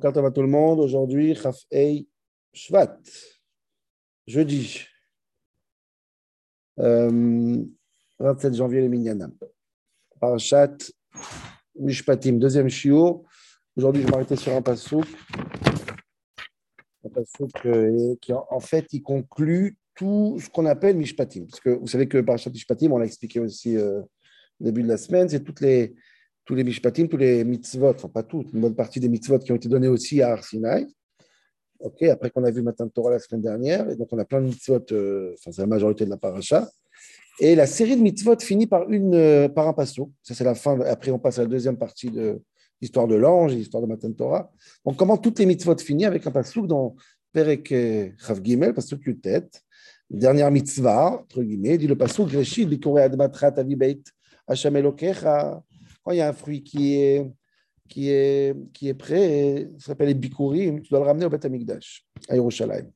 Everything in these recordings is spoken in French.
Quand va tout le monde, aujourd'hui, Ei Shvat, jeudi, euh, 27 janvier, le Minyanam. Parashat Mishpatim, deuxième shiur. Aujourd'hui, je vais m'arrêter sur un passouk. Un passouk euh, qui, en fait, il conclut tout ce qu'on appelle Mishpatim. Parce que vous savez que Parashat Mishpatim, on l'a expliqué aussi euh, au début de la semaine, c'est toutes les tous les mishpatim, tous les mitzvot, enfin pas toutes, une bonne partie des mitzvot qui ont été donnés aussi à Arsinaï. Ok, après qu'on a vu Matin de Torah la semaine dernière, et donc on a plein de mitzvot, euh, enfin c'est la majorité de la paracha. Et la série de mitzvot finit par, une, euh, par un passo. Ça, c'est la fin. Après, on passe à la deuxième partie de l'histoire de l'ange, l'histoire de Matin de Torah. Donc, comment toutes les mitzvot finissent avec un passo dans Perek Chav Gimel, passo tête, dernière mitzvah, entre guillemets, dit le passo Greshit, Bikore Admatrat Hashem Elokecha, il y a un fruit qui est, qui est, qui est prêt, ça s'appelle les bikurim, tu dois le ramener au Beth Amikdash, à Yerushalayim.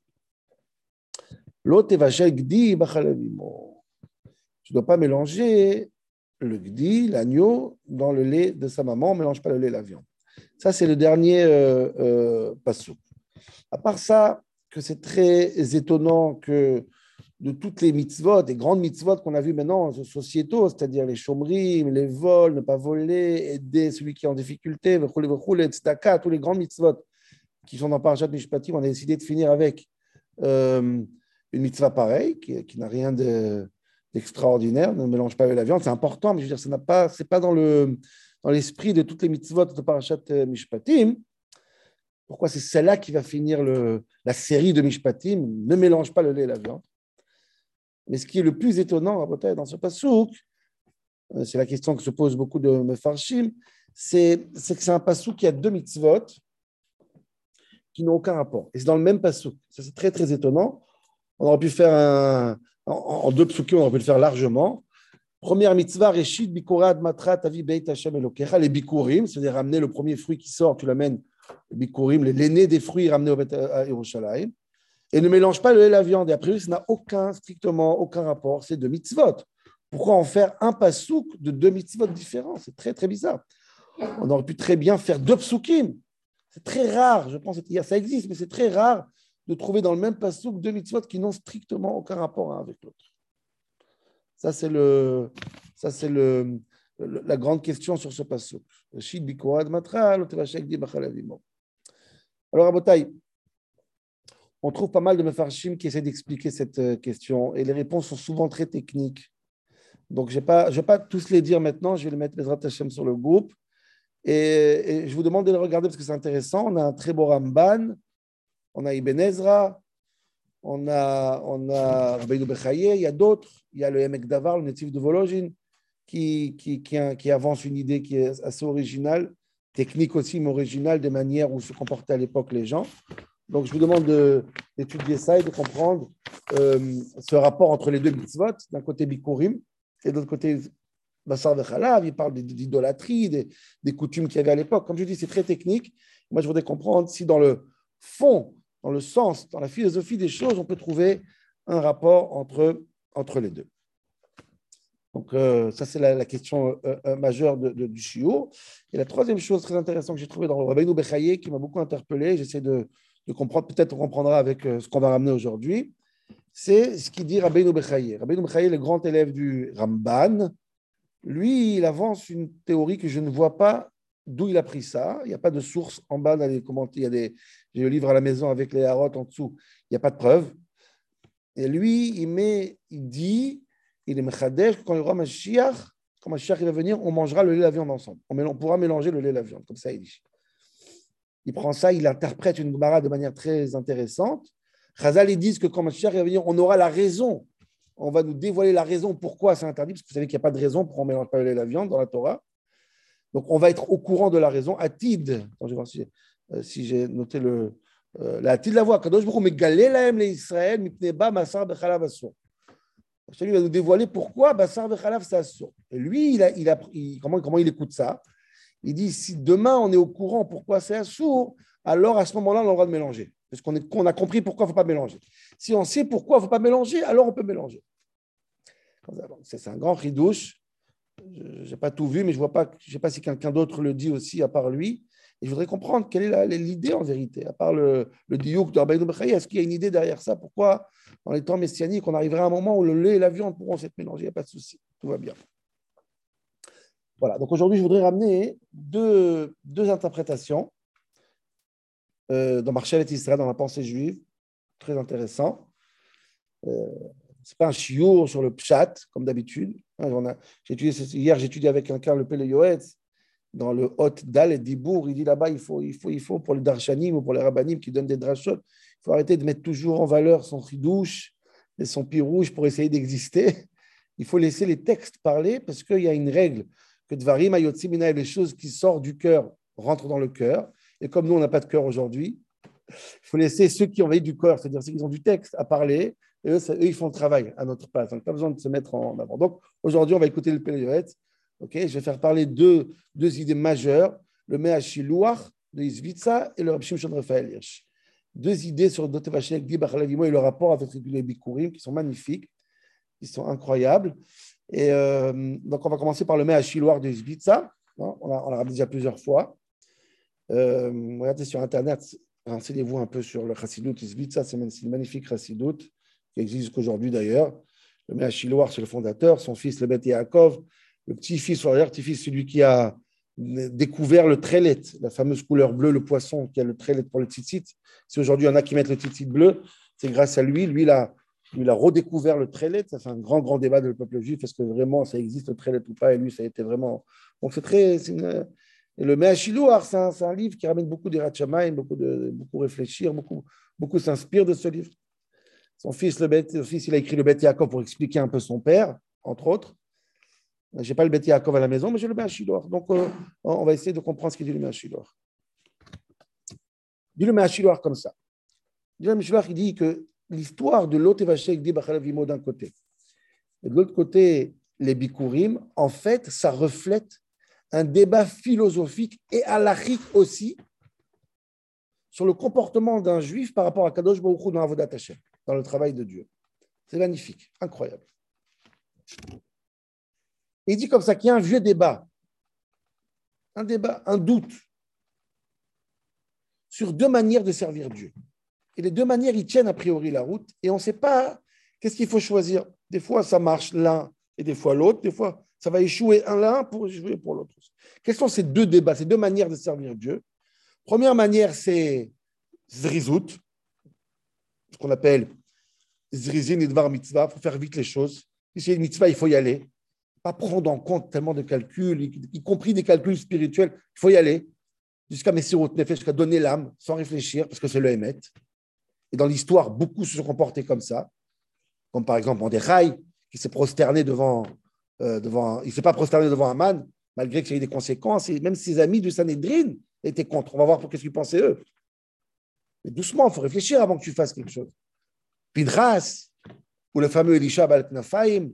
L'autre gdi Tu ne dois pas mélanger le gdi, l'agneau, dans le lait de sa maman. On ne mélange pas le lait et la viande. Ça, c'est le dernier euh, euh, passou. À part ça, que c'est très étonnant que de toutes les mitzvot, des grandes mitzvot qu'on a vues maintenant sociétaux, c'est-à-dire les chômeries, les vols, ne pas voler, aider celui qui est en difficulté. Tous les grandes mitzvot qui sont dans Parashat Mishpatim, on a décidé de finir avec euh, une mitzvah pareille, qui, n'a rien d'extraordinaire, ne mélange pas avec la viande. C'est important, mais je veux dire, ce n'est pas, pas dans, le, dans l'esprit de toutes les mitzvot de Parashat Mishpatim. Pourquoi c'est celle-là qui va finir le, la série de Mishpatim? Ne mélange pas le lait et la viande. Mais ce qui est le plus étonnant dans ce pasouk, euh, c'est la question que se pose beaucoup de Mefarshim, c'est que c'est un pasouk qui a deux mitzvot qui n'ont aucun rapport. Et c'est dans le même pasouk. Ça, c'est très, très étonnant. On aurait pu faire un. En, deux psukim, on aurait pu le faire largement. Première mitzvah, Reshit, Bikurad, Matrat, Avi, Beit, Hashem, Elokecha, les Bikurim, c'est-à-dire ramener le premier fruit qui sort, tu l'amènes, les Bikurim, l'aîné des fruits ramenés au Yerushalayim et ne mélange pas le lait et la viande. Et après, ça n'a aucun, strictement aucun rapport. C'est deux mitzvot. Pourquoi en faire un pasouk de deux mitzvot différents? C'est très, très bizarre. On aurait pu très bien faire deux psukim. C'est très rare, je pense ça existe, mais c'est très rare de trouver dans le même pasouk deux mitzvot qui n'ont strictement aucun rapport avec l'autre. Ça, c'est le, ça, c'est le, la grande question sur ce pasouk. Alors, à Botaï, on trouve pas mal de mefarshim qui essaient d'expliquer cette euh, question et les réponses sont souvent très techniques. Donc, je ne vais pas tous les dire maintenant, je vais les mettre les Hashem sur le groupe. Et, je vous demande de les regarder parce que c'est intéressant. On a un très beau Ramban, on a Ibn Ezra, on a, on a Bechaye, il y a d'autres. Il y a le Emek Davar, le natif de Vologine, qui, qui, qui, avance une idée qui est assez originale, technique aussi, mais originale, des manières où se comportaient à l'époque les gens. Donc, je vous demande d'étudier ça et de comprendre euh, ce rapport entre les deux mitzvot, d'un côté Bikurim et de l'autre côté Bassar Vechalav. Il parle d'idolâtrie, des, coutumes qu'il y avait à l'époque. Comme je dis, c'est très technique. Moi, je voudrais comprendre si dans le fond, dans le sens, dans la philosophie des choses, on peut trouver un rapport entre, entre les deux. Donc, euh, ça, c'est la, question euh, majeure du shiur. Et la troisième chose très intéressante que j'ai trouvée dans le Rabbeinu Bechaye, qui m'a beaucoup interpellé, j'essaie de, de comprendre, peut-être on comprendra avec euh, ce qu'on va ramener aujourd'hui, c'est ce qu'il dit Rabbeinu Bechaye. Rabbeinu Bechaye, le grand élève du Ramban, lui, il avance une théorie que je ne vois pas d'où il a pris ça. Il n'y a pas de source en bas dans les commentaires. Il y a le livre à la maison avec les harottes en dessous. Il n'y a pas de preuve. Et lui, il, met, il dit, il est mechadesh, quand il y aura Mashiach, quand Mashiach va venir, on mangera le lait et la viande ensemble. On pourra mélanger le lait et la viande. Comme ça, il dit il prend ça, il interprète une Gemara de manière très intéressante. Chazal, ils disent que quand Mashiach va venir, on aura la raison. On va nous dévoiler la raison pourquoi c'est interdit, parce que vous savez qu'il n'y a pas de raison pour on mélange pas la viande dans la Torah. Donc, on va être au courant de la raison. Atid, vais voir si, euh, j'ai noté le, euh, la Atid la voix. Kadosh Baruch mais Galelahem les Israël, Mipneba, Masar, Bechalav, Assur. Il va nous dévoiler pourquoi Bassar, Bechalav, c'est. Et lui, il a, il a, comment il écoute ça? Il dit si demain on est au courant pourquoi c'est sourd, alors à ce moment-là, on a le droit de mélanger. Parce qu'on a compris pourquoi il ne faut pas mélanger. Si on sait pourquoi il ne faut pas mélanger, alors on peut mélanger. C'est un grand ridouche. Je n'ai pas tout vu, mais je ne sais pas si quelqu'un d'autre le dit aussi à part lui. Et je voudrais comprendre quelle est l'idée en vérité, à part le, diouk de Rabbeinu est-ce qu'il y a une idée derrière ça? Pourquoi, dans les temps messianiques, on arriverait à un moment où le lait et la viande pourront s'être mélangés? Il n'y a pas de souci, tout va bien. Voilà, donc aujourd'hui, je voudrais ramener deux, deux interprétations euh, dans Marshall Israël, dans la pensée juive, très intéressant. Euh, ce n'est pas un chiour sur le pshat, comme d'habitude. Hein, hier, étudié avec quelqu'un le Pele dans le Hot Dal et Dibour. Il dit là-bas, il faut, il, faut, il faut, pour les darshanim ou pour les rabbanim qui donnent des drachot, il faut arrêter de mettre toujours en valeur son ridouche et son pied rouge pour essayer d'exister. Il faut laisser les textes parler parce qu'il y a une règle les choses qui sortent du cœur rentrent dans le cœur. Et comme nous, on n'a pas de cœur aujourd'hui, il faut laisser ceux qui ont veillé du cœur, c'est-à-dire ceux qui ont du texte à parler, et eux, ils font le travail à notre place. Donc, pas besoin de se mettre en avant. Donc, aujourd'hui, on va écouter le Péléoret. Ok, je vais faire parler deux, deux idées majeures le Meachilouach de Izvitsa et le Rabshim Shon Raphaël. Deux idées sur Dotevachek, Dibachalagimo et le rapport avec les Bikurim qui sont magnifiques, qui sont incroyables. Et euh, donc, on va commencer par le Meachilouach de Izvitsa. On l'a déjà plusieurs fois. Euh, regardez sur Internet, renseignez-vous un peu sur le Chassidut Izvitsa, c'est une magnifique Chassidut qui existe jusqu'aujourd'hui d'ailleurs. Le Meachilouach, c'est le fondateur, son fils, le Bet Yaakov, le petit-fils, ou petit-fils, celui qui a découvert le trélet, la fameuse couleur bleue, le poisson qui a le trélet pour le tzitzit. Si aujourd'hui il y en a qui mettent le tzitzit bleu, c'est grâce à lui. Lui, il il a redécouvert le trélet. Ça fait un grand, grand débat le peuple juif. Est-ce que vraiment ça existe le trélet ou pas? Et lui, ça a été vraiment. Donc c'est très. Et le Meachilouar, c'est un, un, livre qui ramène beaucoup d'Irachamaï, beaucoup, de, beaucoup réfléchir, beaucoup, beaucoup s'inspire de ce livre. Son fils, le, Bet, le fils, il a écrit le Bet Yaakov pour expliquer un peu son père, entre autres. Je n'ai pas le Bet Yaakov à la maison, mais j'ai le Meachilouar. Donc, euh, on va essayer de comprendre ce qu'il dit le Meachilouar. Il dit le Meachilouar comme ça. Il dit que l'histoire de l'autre dit d'un côté. Et de l'autre côté, les Bikurim, en fait, ça reflète un débat philosophique et halachique aussi sur le comportement d'un juif par rapport à Kadosh Baruch dans dans le travail de Dieu. C'est magnifique, incroyable. il dit comme ça qu'il y a un vieux débat, un débat, un doute sur deux manières de servir Dieu. Et les deux manières, ils tiennent a priori la route et on ne sait pas qu'est-ce qu'il faut choisir. Des fois, ça marche l'un et des fois l'autre. Des fois, ça va échouer un l'un pour échouer pour l'autre. Quels sont ces deux débats, ces deux manières de servir Dieu? Première manière, c'est zrizout, ce qu'on appelle zrizin et dvar mitzvah, il faut faire vite les choses. Si c'est une mitzvah, il faut y aller. Pas prendre en compte tellement de calculs, y compris des calculs spirituels. Il faut y aller jusqu'à Messirot Nefesh, jusqu'à donner l'âme sans réfléchir, parce que c'est le Hémet. Et dans l'histoire, beaucoup se sont comportés comme ça. Comme par exemple Andéraï, qui s'est prosterné devant euh, devant, il ne s'est pas prosterné devant Aman, malgré qu'il y ait eu des conséquences. Et même ses amis du Sanhedrin étaient contre. On va voir pour qu'est-ce qu'ils pensaient eux. Mais doucement, il faut réfléchir avant que tu fasses quelque chose. Pinchas, ou le fameux Elisha Balknafaim,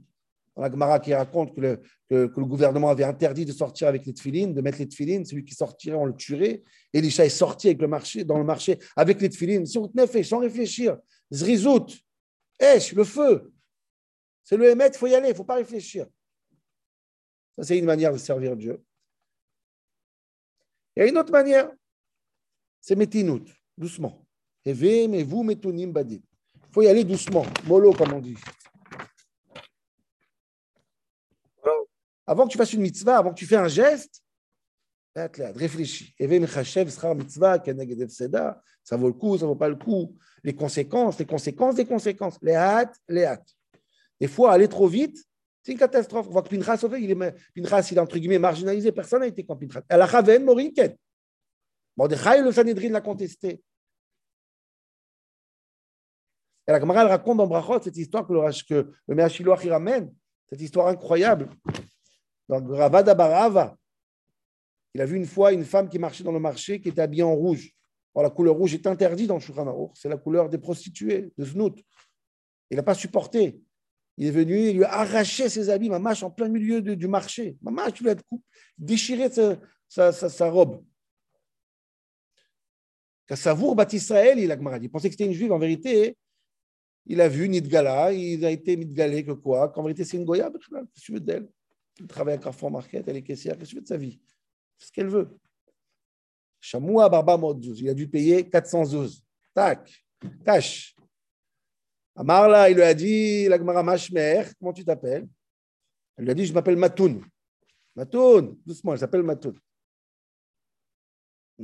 dans la Gemara qui raconte que le, que, le, gouvernement avait interdit de sortir avec les tefilines, de mettre les tefilines, celui qui sortirait, on le tuerait. Elisha est sorti avec le marché, dans le marché avec les tefilines, sans réfléchir. Zrizout, Esh, le feu. C'est le Hémet, il faut y aller, il ne faut pas réfléchir c'est une manière de servir Dieu. Il y a une autre manière, c'est metinout, doucement. Il faut y aller doucement, mollo comme on dit. Avant que tu fasses une mitzvah, avant que tu fasses un geste, réfléchis. Ça vaut le coup, ça ne vaut pas le coup. Les conséquences, les conséquences des conséquences. Les hâtes, les hâtes. Des fois, aller trop vite, c'est une catastrophe. On voit que Pinchas, il est, entre guillemets marginalisé. Personne n'a été comme Pinchas. Elle a Raven, Morinken. Mordechai, le Sanhedrin l'a contesté. Et la Gemara, elle raconte dans Brachot cette histoire que le, que le Meachiloach il ramène, cette histoire incroyable. Dans Ravada Barava, il a vu une fois une femme qui marchait dans le marché qui était habillée en rouge. La couleur rouge est interdite dans Shulchan c'est la couleur des prostituées, de Znout. Il n'a pas supporté. Il est venu, il lui a arraché ses habits, mamache, en plein milieu du marché. Mamache, tu lui as déchiré sa, sa, sa, robe. Kassavour bat Israël, il a Il pensait que c'était une juive. En vérité, il a vu Nidgala, il a été Nidgalé que quoi. Qu'en vérité, c'est une Goya. Tu veux d'elle Elle travaille à Carrefour Market, elle est caissière. Qu'est-ce que tu de sa vie? C'est ce qu'elle veut. Shamoua Barba Modzouz. Il a dû payer 412. Tac, cash. Amarla, il lui a dit, la Gemara Mashmer, comment tu t'appelles? Elle lui a dit, je m'appelle Matoun. Matoun, doucement, elle s'appelle Matoun.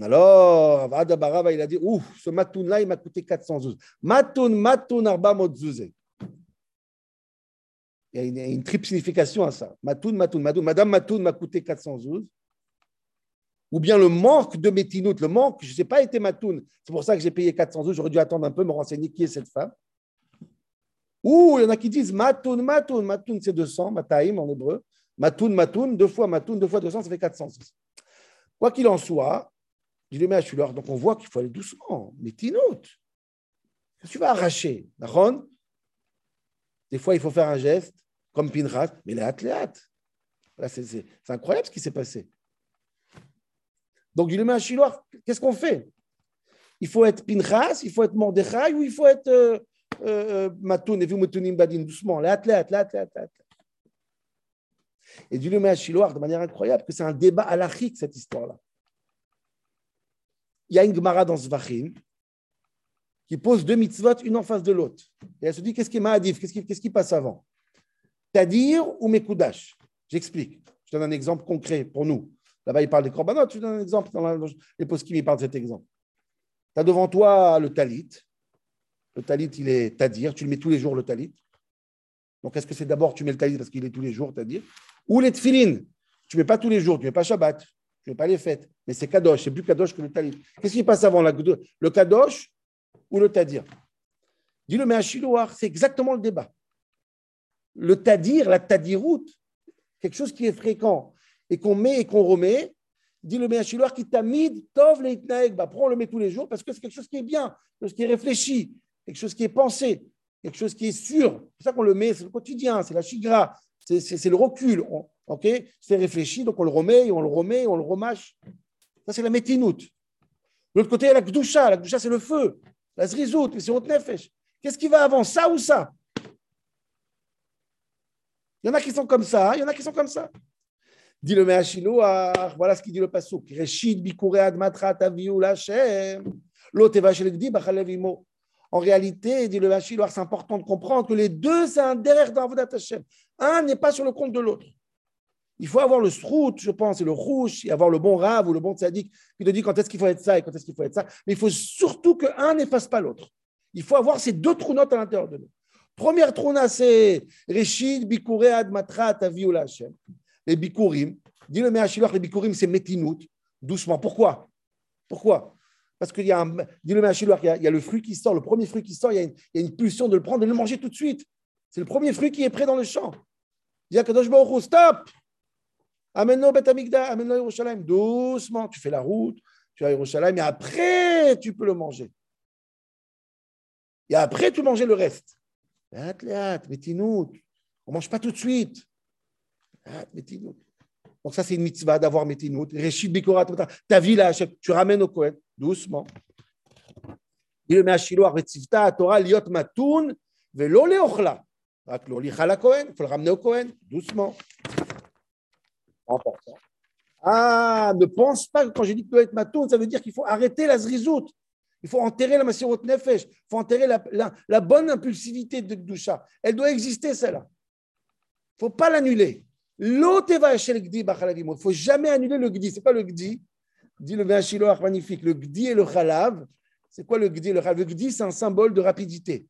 Alors, Barava, il a dit, ouf, ce Matoun-là, il m'a coûté 412. Matoun, Matoun, Arba Modzouzé. Il y a une, triple signification à ça. Matoun, Matoun, Matoun. Madame Matoun m'a coûté 412 ou bien le manque de Métinout, le manque, je ne sais pas, été Matoun. C'est pour ça que j'ai payé 412, j'aurais dû attendre un peu, me renseigner qui est cette femme. Ou il y en a qui disent Matoun, Matoun, Matoun c'est 200, Mataïm en hébreu. Matoun, Matoun, deux fois Matoun, deux fois 200, ça fait 406. Quoi qu'il en soit, je le mets à Chulor, donc on voit qu'il faut aller doucement. Métinout. Qu'est-ce que tu vas arracher? Des fois, il faut faire un geste, comme Pinras, mais les athlètes. C'est incroyable ce qui s'est passé. Donc, il le met à Chiloir. Qu'est-ce qu'on fait? Il faut être Pinchas, il faut être Mordechai ou il faut être euh, euh, Matoun, et Matunim Badin, doucement, l'athlète, l'athlète, l'athlète. Et Dieu le met à Chiloir de manière incroyable, que c'est un débat halachique, cette histoire-là. Il y a une Gemara dans Zvachim qui pose deux mitzvot, une en face de l'autre. Et elle se dit, qu'est-ce qui est Mahadif Qu'est-ce qui, qui passe avant? Tadir ou Mekoudash J'explique. Je donne un exemple concret pour nous. Là-bas, il parle des corbanotes. Je donne un exemple. Dans les poskim, il parle de cet exemple. Tu as devant toi le talit. Le talit, il est tadir. Tu le mets tous les jours, le talit. Donc, est-ce que c'est d'abord tu mets le talit parce qu'il est tous les jours, tadir? Ou les tfilines. Tu ne mets pas tous les jours. Tu ne mets pas Shabbat. Tu ne mets pas les fêtes. Mais c'est kadosh. C'est plus kadosh que le talit. Qu'est-ce qui passe avant Le kadosh ou le tadir? Dis-le, mais Shiloh, c'est exactement le débat. Le tadir, la tadiroute, quelque chose qui est fréquent et qu'on met et qu'on remet, dit le Méachiloir qui t'a mis Tov bah, prends, on le met tous les jours parce que c'est quelque chose qui est bien, quelque chose qui est réfléchi, quelque chose qui est pensé, quelque chose qui est sûr. C'est ça qu'on le met, c'est le quotidien, c'est la chigra, c'est le recul. ok? C'est réfléchi, donc on le remet, on le remet, on le remâche. Ça, c'est la métinoute. De l'autre côté, il y a la gdoucha. La gdoucha, c'est le feu. La zrizout, c'est haute nefesh. Qu'est-ce qui va avant, ça ou ça? Il y en a qui sont comme ça, il y en a qui sont comme ça. Dit le Meachiloach, voilà ce qu'il dit le Pasuk. Reshit bikure admatra taviu lachem. En réalité, dit le Meachiloach, c'est important de comprendre que les deux, c'est un derrière dans Hashem. Un n'est pas sur le compte de l'autre. Il faut avoir le srout, je pense, et le rouge, et avoir le bon rave ou le bon tzaddik qui te dit quand est-ce qu'il faut être ça et quand est-ce qu'il faut être ça. Mais il faut surtout qu'un n'efface pas l'autre. Il faut avoir ces deux trous notes à l'intérieur de nous. Première trouna, c'est Reshid Bikure Admatra Taviu Hashem les bikurim. Dis le Meachiloch, les bikurim, c'est metinout, doucement. Pourquoi? Pourquoi? Parce qu'il y a le il, il, y a le fruit qui sort, le premier fruit qui sort, il y, a une, pulsion de le prendre de le manger tout de suite. C'est le premier fruit qui est prêt dans le champ. Il y a Kadosh stop Amène-le Amigda, amène-le à Yerushalayim. Doucement, tu fais la route, tu vas à Yerushalayim, et après, tu peux le manger. Et après, tu manges le reste. On ne mange pas tout de suite. Donc ça, c'est une mitzvah d'avoir métinout. Réchit ta vie tu ramènes au Kohen, doucement. Il met à Shiloh, à Torah, liot matoun, velo leochla. Faut le ramener au Kohen, doucement. Ah, ne pense pas que quand j'ai dit que doit être matoun, ça veut dire qu'il faut arrêter la zrizout. Il faut enterrer la masirot nefesh. Il faut enterrer la, bonne impulsivité de Gdusha. Elle doit exister, celle-là. Il ne faut pas l'annuler. Gdi Il ne faut jamais annuler le gdi. Ce n'est pas le gdi. Dit le Véachiloach magnifique. Le gdi et le chalav. C'est quoi le gdi et le chalav? Le gdi, c'est un symbole de rapidité.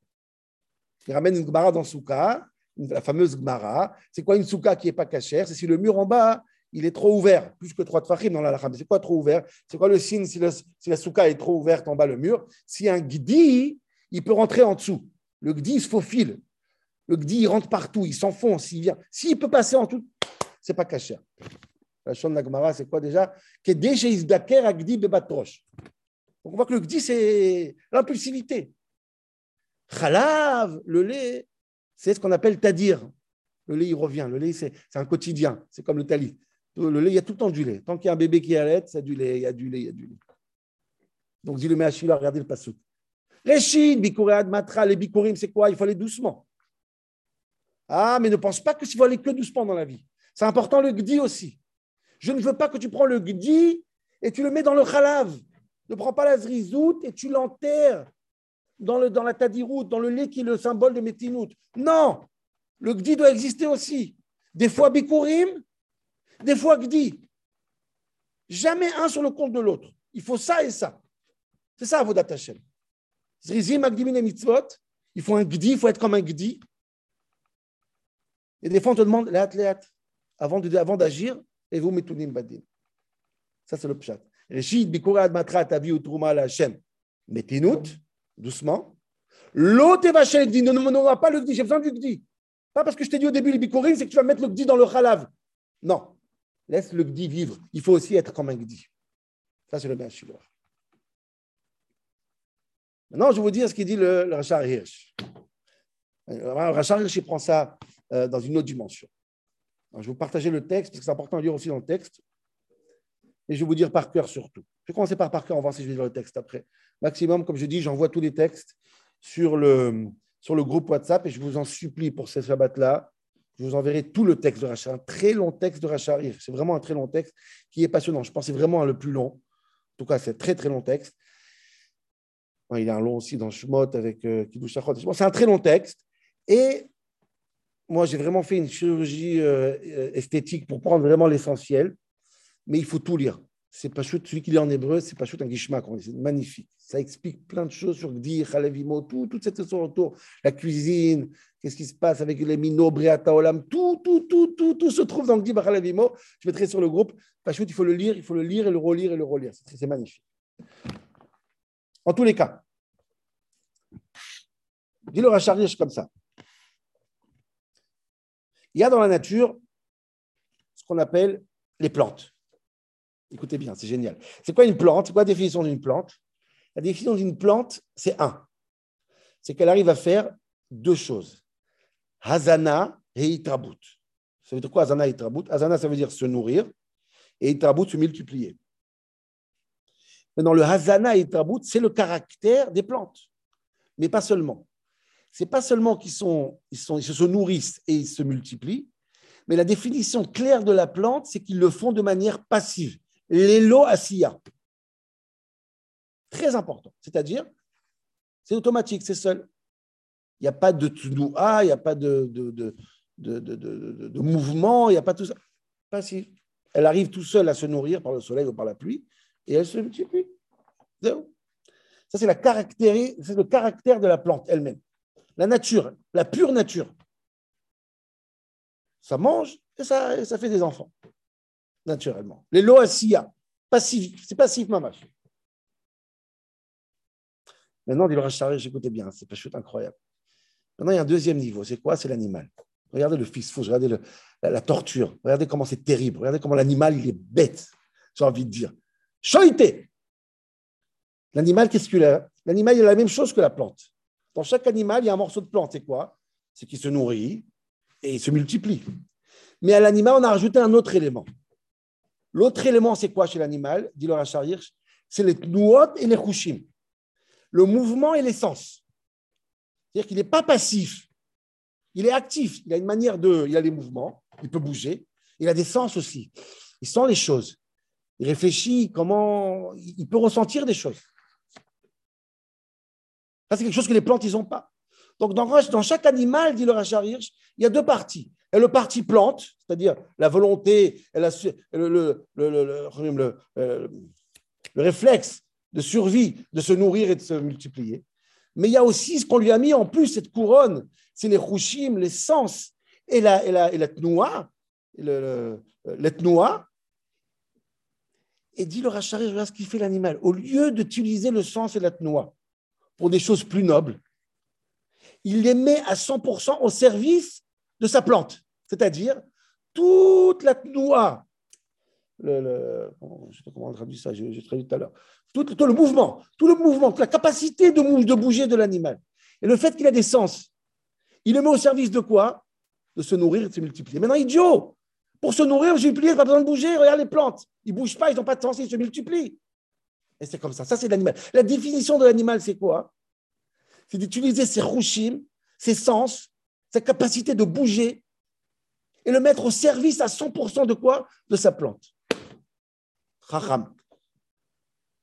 Il ramène une gmara dans Souka, la fameuse gmara. C'est quoi une souka qui n'est pas cachère? C'est si le mur en bas, il est trop ouvert, plus que trois tfachim dans la C'est quoi trop ouvert? C'est quoi le signe si, si la souka est trop ouverte en bas le mur? Si un gdi, il peut rentrer en dessous. Le gdi se faufile. Le gdi, il rentre partout, il s'enfonce, il vient. S'il peut passer en tout, c'est pas caché. La chaîne de la c'est quoi déjà? Donc on voit que le gdi, c'est l'impulsivité. Khalav, le lait, c'est ce qu'on appelle tadir. Le lait, il revient. Le lait, c'est un quotidien. C'est comme le talit. Le lait, il y a tout le temps du lait. Tant qu'il y a un bébé qui allait, c'est du lait, il y a du lait, il y a du lait. Donc, dit le Meachila, regardez le pasouk. Réchid, bikuread, matra, les bikurim, c'est quoi? Il faut aller doucement. Ah, mais ne pense pas que s'il faut aller que doucement dans la vie. C'est important le gdi aussi. Je ne veux pas que tu prends le gdi et tu le mets dans le khalav. Ne prends pas la zrizout et tu l'enterres dans, le, dans la tadirout, dans le lait qui est le symbole de Métinout. Non, le gdi doit exister aussi. Des fois bikurim, des fois gdi. Jamais un sur le compte de l'autre. Il faut ça et ça. C'est ça, Avodat Hashem. Zrizim, Agdimin Mitzvot, il faut un gdi, il faut être comme un gdi. Et des fois, on te demande, léat, léat, avant d'agir, et vous metunim badim. Ça, c'est le pshat. Reshit, bikurad matrat, avi ou truma la Hashem. Metinut, doucement. L'autre vachel gdi, ne nous pas le gdi, j'ai besoin du gdi. Pas parce que je t'ai dit au début, les bikurim, c'est que tu vas mettre le gdi dans le khalav. Non. Laisse le gdi vivre. Il faut aussi être comme un gdi. Ça, c'est le bien Maintenant, je vais vous dire ce qu'il dit le, le Rachar Hirsch. Le Rachar Hirsch, il prend ça euh, dans une autre dimension. je vais vous partager le texte, parce que c'est important de lire aussi dans le texte. Et je vais vous dire par cœur surtout. Je vais commencer par par cœur, on va voir si je vais lire le texte après. Maximum, comme je dis, j'envoie tous les textes sur le, sur le groupe WhatsApp et je vous en supplie pour ce Shabbat-là. Je vous enverrai tout le texte de Rachar, un très long texte de Rachar. C'est vraiment un très long texte qui est passionnant. Je pensais vraiment à le plus long. En tout cas, c'est très très long texte. Il y a un long aussi dans Shemot avec euh, C'est un très long texte. Et moi, j'ai vraiment fait une chirurgie euh, esthétique pour prendre vraiment l'essentiel, mais il faut tout lire. C'est pas celui qui lit en hébreu, c'est pas un guichma, c'est magnifique. Ça explique plein de choses sur Gdi, Chalavimo, tout, toute cette histoire autour, la cuisine, qu'est-ce qui se passe avec les mino, Briata Olam, tout, tout, tout, tout, tout se trouve dans Gdi, Chalavimo. Je mettrai sur le groupe. Pas il faut le lire, il faut le lire et le relire et le relire. C'est magnifique. En tous les cas, dis-le à comme ça. Il y a dans la nature ce qu'on appelle les plantes. Écoutez bien, c'est génial. C'est quoi une plante? C'est quoi la définition d'une plante? La définition d'une plante, c'est un. C'est qu'elle arrive à faire deux choses. Hazana et Itrabout. Ça veut dire quoi Hazana et Itrabout Hazana, ça veut dire se nourrir et Itrabout, se multiplier. Maintenant, le Hazana et Itrabout, c'est le caractère des plantes, mais pas seulement c'est pas seulement qu'ils sont, ils sont, ils se nourrissent et ils se multiplient, mais la définition claire de la plante, c'est qu'ils le font de manière passive. L'élo asiya. Très important. C'est-à-dire, c'est automatique, c'est seul. Il n'y a pas de tnoua, il n'y a pas de, mouvement, il n'y a pas tout ça. Passif. Elle arrive tout seule à se nourrir par le soleil ou par la pluie et elle se multiplie. Ça, c'est, la c'est le caractère de la plante elle-même la nature, la pure nature. Ça mange et ça, ça fait des enfants, naturellement. Les loasia, passif, c'est passif, mamache. Maintenant, dit le j'écoutais bien, c'est pas chute incroyable. Maintenant, il y a un deuxième niveau, c'est quoi? C'est l'animal. Regardez le fils fou, regardez la, torture, regardez comment c'est terrible, regardez comment l'animal, il est bête, j'ai envie de dire. Choïté L'animal, qu'est-ce qu'il a? L'animal, il a la même chose que la plante. Dans chaque animal, il y a un morceau de plante. C'est quoi? C'est qu'il se nourrit et il se multiplie. Mais à l'animal, on a rajouté un autre élément. L'autre élément, c'est quoi chez l'animal? Dit le Rachar c'est les nouot et les khushim. Le mouvement et l'essence. C'est-à-dire qu'il n'est pas passif. Il est actif. Il a une manière de. Il a des mouvements. Il peut bouger. Il a des sens aussi. Il sent les choses. Il réfléchit comment. Il peut ressentir des choses. Ça, c'est quelque chose que les plantes, ils n'ont pas. Donc, dans, chaque animal, dit le Rachar il y a deux parties. A le parti plante, c'est-à-dire la volonté, le, le, réflexe de survie, de se nourrir et de se multiplier. Mais il y a aussi ce qu'on lui a mis en plus, cette couronne, c'est les rouchim, les sens et la, et la, et Et dit le Rachari, regarde ce qu'il fait l'animal. Au lieu d'utiliser le sens et la tnoua, pour des choses plus nobles, il les met à 100% au service de sa plante. C'est-à-dire, toute la noix, le, sais pas comment on ça, j'ai traduit tout à l'heure, tout, le mouvement, tout le mouvement, toute la capacité de, bouger de l'animal, et le fait qu'il a des sens, il le met au service de quoi? De se nourrir et de se multiplier. Maintenant, idiot Pour se nourrir, multiplier, pas besoin de bouger, regarde les plantes, ils ne bougent pas, ils n'ont pas de sens, ils se multiplient. Et c'est comme ça. Ça, c'est l'animal. La définition de l'animal, c'est quoi? C'est d'utiliser ses rouchim, ses sens, sa capacité de bouger et le mettre au service à 100% de quoi? De sa plante. Raham.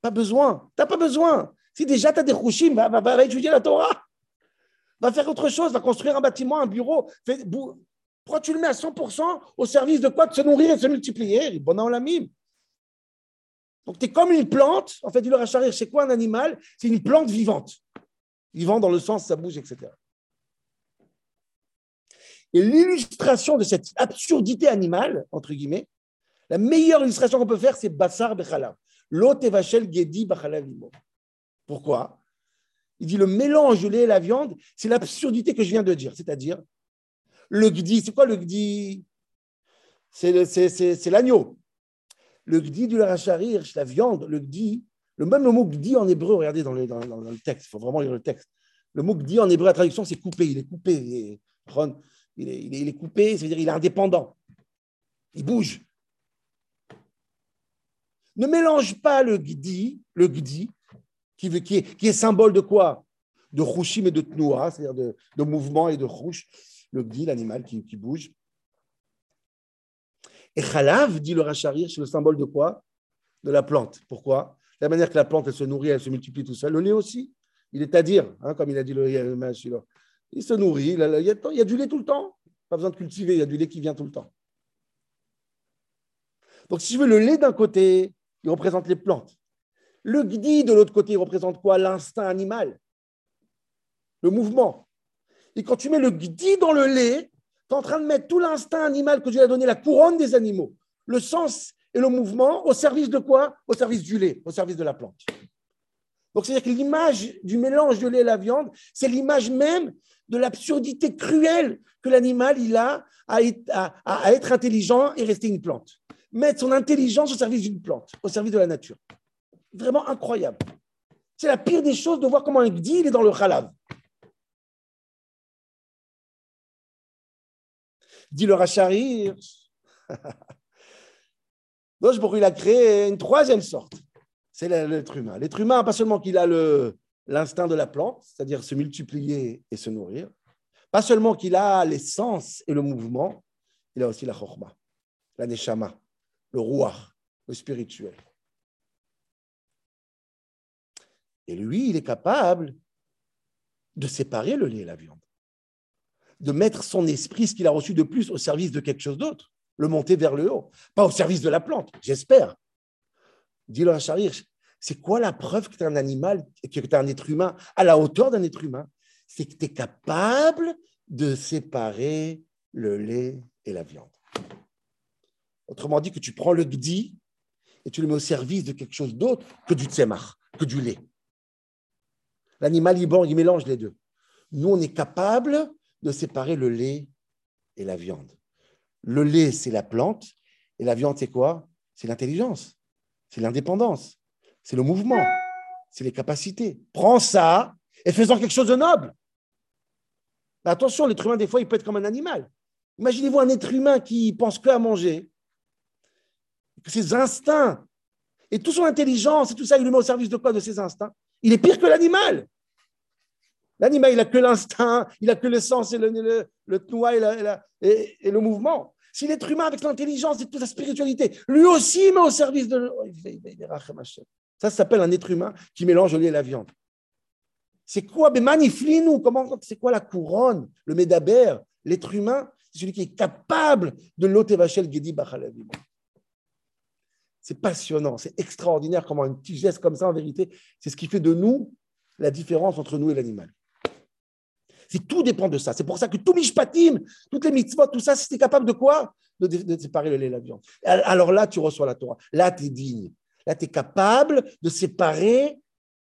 Pas besoin. Tu n'as pas besoin. Si déjà tu as des rouchim, va, étudier la Torah. Va faire autre chose, va construire un bâtiment, un bureau. tu le mets à 100% au service de quoi? De se nourrir et de se multiplier Bon, la mime. Donc, tu es comme une plante. En fait, du leur c'est quoi un animal? C'est une plante vivante. Vivant dans le sens, ça bouge, etc. Et l'illustration de cette absurdité animale, entre guillemets, la meilleure illustration qu'on peut faire, c'est Bassar Bechalav. L'hôte Vachel Gedi Bachalavimo. Pourquoi? Il dit le mélange de lait et la viande, c'est l'absurdité que je viens de dire. C'est-à-dire, le Gdi, c'est quoi le Gdi? C'est l'agneau. Le Gdi du Laracharir, la viande, le Gdi, le même mot Gdi en hébreu, regardez dans le, dans, le texte, il faut vraiment lire le texte. Le mot Gdi en hébreu, la traduction, c'est coupé, il est coupé. Il est, coupé, c'est-à-dire il est indépendant. Il bouge. Ne mélange pas le gdi, le gdi, qui, est, symbole de quoi? De rouchim et de tnoua, c'est-à-dire de, mouvement et de rouche. Le gdi, l'animal qui, bouge. Et chalav, dit le racharir, c'est le symbole de quoi? De la plante. Pourquoi? La manière que la plante, elle se nourrit, elle se multiplie tout seul. Le lait aussi. Il est à dire, hein, comme il a dit le, le il se nourrit, il, y a, du lait tout le temps. Pas besoin de cultiver, il y a du lait qui vient tout le temps. Donc, si je veux, le lait d'un côté, il représente les plantes. Le gdi de l'autre côté, il représente quoi? L'instinct animal, le mouvement. Et quand tu mets le gdi dans le lait, tu es en train de mettre tout l'instinct animal que Dieu a donné, la couronne des animaux, le sens et le mouvement, au service de quoi? Au service du lait, au service de la plante. Donc, c'est-à-dire que l'image du mélange de lait et la viande, c'est l'image même de l'absurdité cruelle que l'animal il a à, être intelligent et rester une plante. Mettre son intelligence au service d'une plante, au service de la nature. Vraiment incroyable. C'est la pire des choses de voir comment un gdi il est dans le khalav. Dit le racharir. Donc, il a créé une troisième sorte. C'est l'être humain. L'être humain, pas seulement qu'il a l'instinct de la plante, c'est-à-dire se multiplier et se nourrir. Pas seulement qu'il a l'essence et le mouvement, il a aussi la chorma, la neshama, le roi, le spirituel. Et lui, il est capable de séparer le lait et la viande, de mettre son esprit, ce qu'il a reçu de plus, au service de quelque chose d'autre, le monter vers le haut, pas au service de la plante, j'espère. Dit le c'est quoi la preuve que tu es un animal, que tu es un être humain à la hauteur d'un être humain? C'est que tu es capable de séparer le lait et la viande. Autrement dit, que tu prends le gdi et tu le mets au service de quelque chose d'autre que du tsemar, que du lait. L'animal, il, il mélange les deux. Nous, on est capable de séparer le lait et la viande. Le lait, c'est la plante, et la viande, c'est quoi? C'est l'intelligence, c'est l'indépendance, c'est le mouvement, c'est les capacités. Prends ça et fais-en quelque chose de noble. Attention, l'être humain, des fois, il peut être comme un animal. Imaginez-vous un être humain qui pense que à manger, que ses instincts et toute son intelligence et tout ça, il le met au service de quoi De ses instincts? Il est pire que l'animal. L'animal, il n'a que l'instinct, il n'a que le sens et le, le, et, le mouvement. Si l'être humain, avec l'intelligence et toute sa spiritualité, lui aussi met au service de. Ça, s'appelle un être humain qui mélange le lait et la viande. C'est quoi? Comment C'est quoi la couronne Le médaber? L'être humain, c'est celui qui est capable de l'ôter Vachel Gedi C'est passionnant, c'est extraordinaire comment un petit geste comme ça, en vérité, c'est ce qui fait de nous la différence entre nous et l'animal. C'est tout dépend de ça. C'est pour ça que tout mishpatim, toutes les mitzvot, tout ça, c'était capable de quoi? De, séparer le lait et la viande. Alors là, tu reçois la Torah. Là, tu es digne. Là, tu es capable de séparer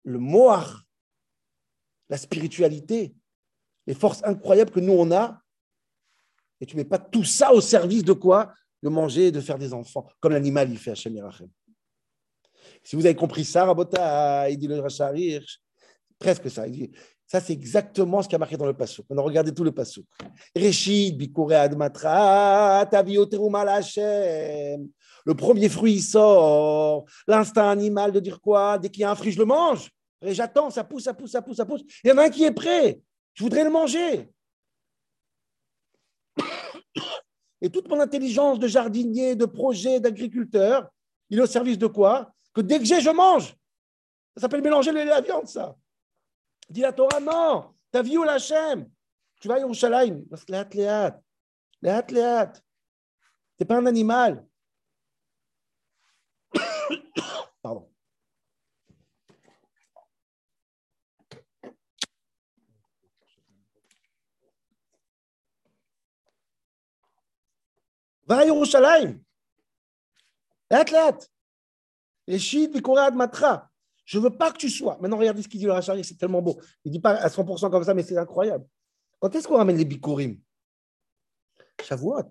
le moar, la spiritualité, les forces incroyables que nous, on a. Et tu ne mets pas tout ça au service de quoi? De manger et de faire des enfants, comme l'animal, il fait à Shem Si vous avez compris ça, Rabota, il dit le Racharir, presque ça. Il dit, ça, c'est exactement ce qui a marqué dans le Passouk. On a regardé tout le Passouk. Reshid, Bikure Admatra, Hashem. Le premier fruit sort. L'instinct animal de dire quoi? Dès qu'il y a un fruit, je le mange. Et j'attends, ça pousse, ça pousse, ça pousse, ça pousse. Il y en a un qui est prêt. Je voudrais le manger. Et toute mon intelligence de jardinier, de projet, d'agriculteur, il est au service de quoi? Que dès que j'ai, je mange. Ça s'appelle mélanger la viande, ça. Dis la Torah, non. Ta vie ou la Tu vas à Yerushalayim. Léat, léat. Léat, léat. Tu n'es pas un animal. Pardon. Va à Yerushalayim. Léat, léat. Les chiites, ad matra. Je ne veux pas que tu sois. Maintenant, regardez ce qu'il dit le Rachari, c'est tellement beau. Il ne dit pas à 100% comme ça, mais c'est incroyable. Quand est-ce qu'on ramène les bikurim Shavuot.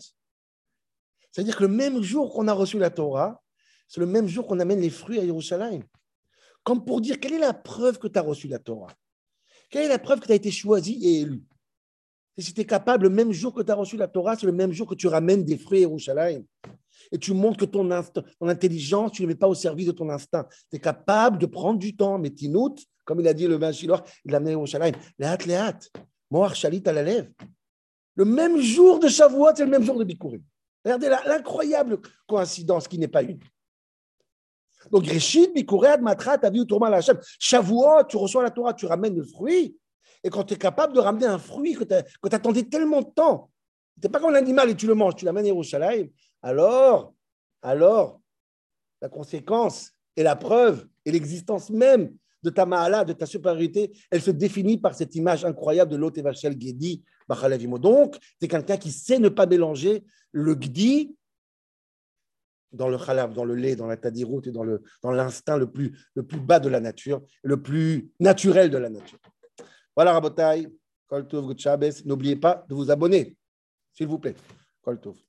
C'est-à-dire que le même jour qu'on a reçu la Torah, c'est le même jour qu'on amène les fruits à Yerushalayim. Comme pour dire, quelle est la preuve que tu as reçu la Torah? Quelle est la preuve que tu as été choisi et élu? Si tu es capable, le même jour que tu as reçu la Torah, c'est le même jour que tu ramènes des fruits à Yerushalayim et tu montres que ton, ton intelligence, tu ne le mets pas au service de ton instinct. Tu es capable de prendre du temps, mais tinout, comme il a dit le Machilor, il l'a amené au Shalaim. Léat, léat, Moar Shalit à la lèvre. Le même jour de Shavuot, c'est le même jour de Bikurim. Regardez l'incroyable coïncidence qui n'est pas une. Donc, Réchid, Bikurim, Matra, ta vie la. Shavuot, tu reçois la Torah, tu ramènes le fruit. Et quand tu es capable de ramener un fruit que tu attendais tellement de temps, tu n'es pas comme un animal et tu le manges, tu l'amènes au Shalaim, alors, alors, la conséquence et la preuve et l'existence même de ta mahala, de ta supériorité, elle se définit par cette image incroyable de l'hôte Vachel Gedi, Donc, c'est quelqu'un qui sait ne pas mélanger le Gdi dans le khalab, dans le lait, dans la tadiroute et dans, le, dans l'instinct le plus, le plus bas de la nature, le plus naturel de la nature. Voilà, Rabotai, N'oubliez pas de vous abonner, s'il vous plaît. Koltov.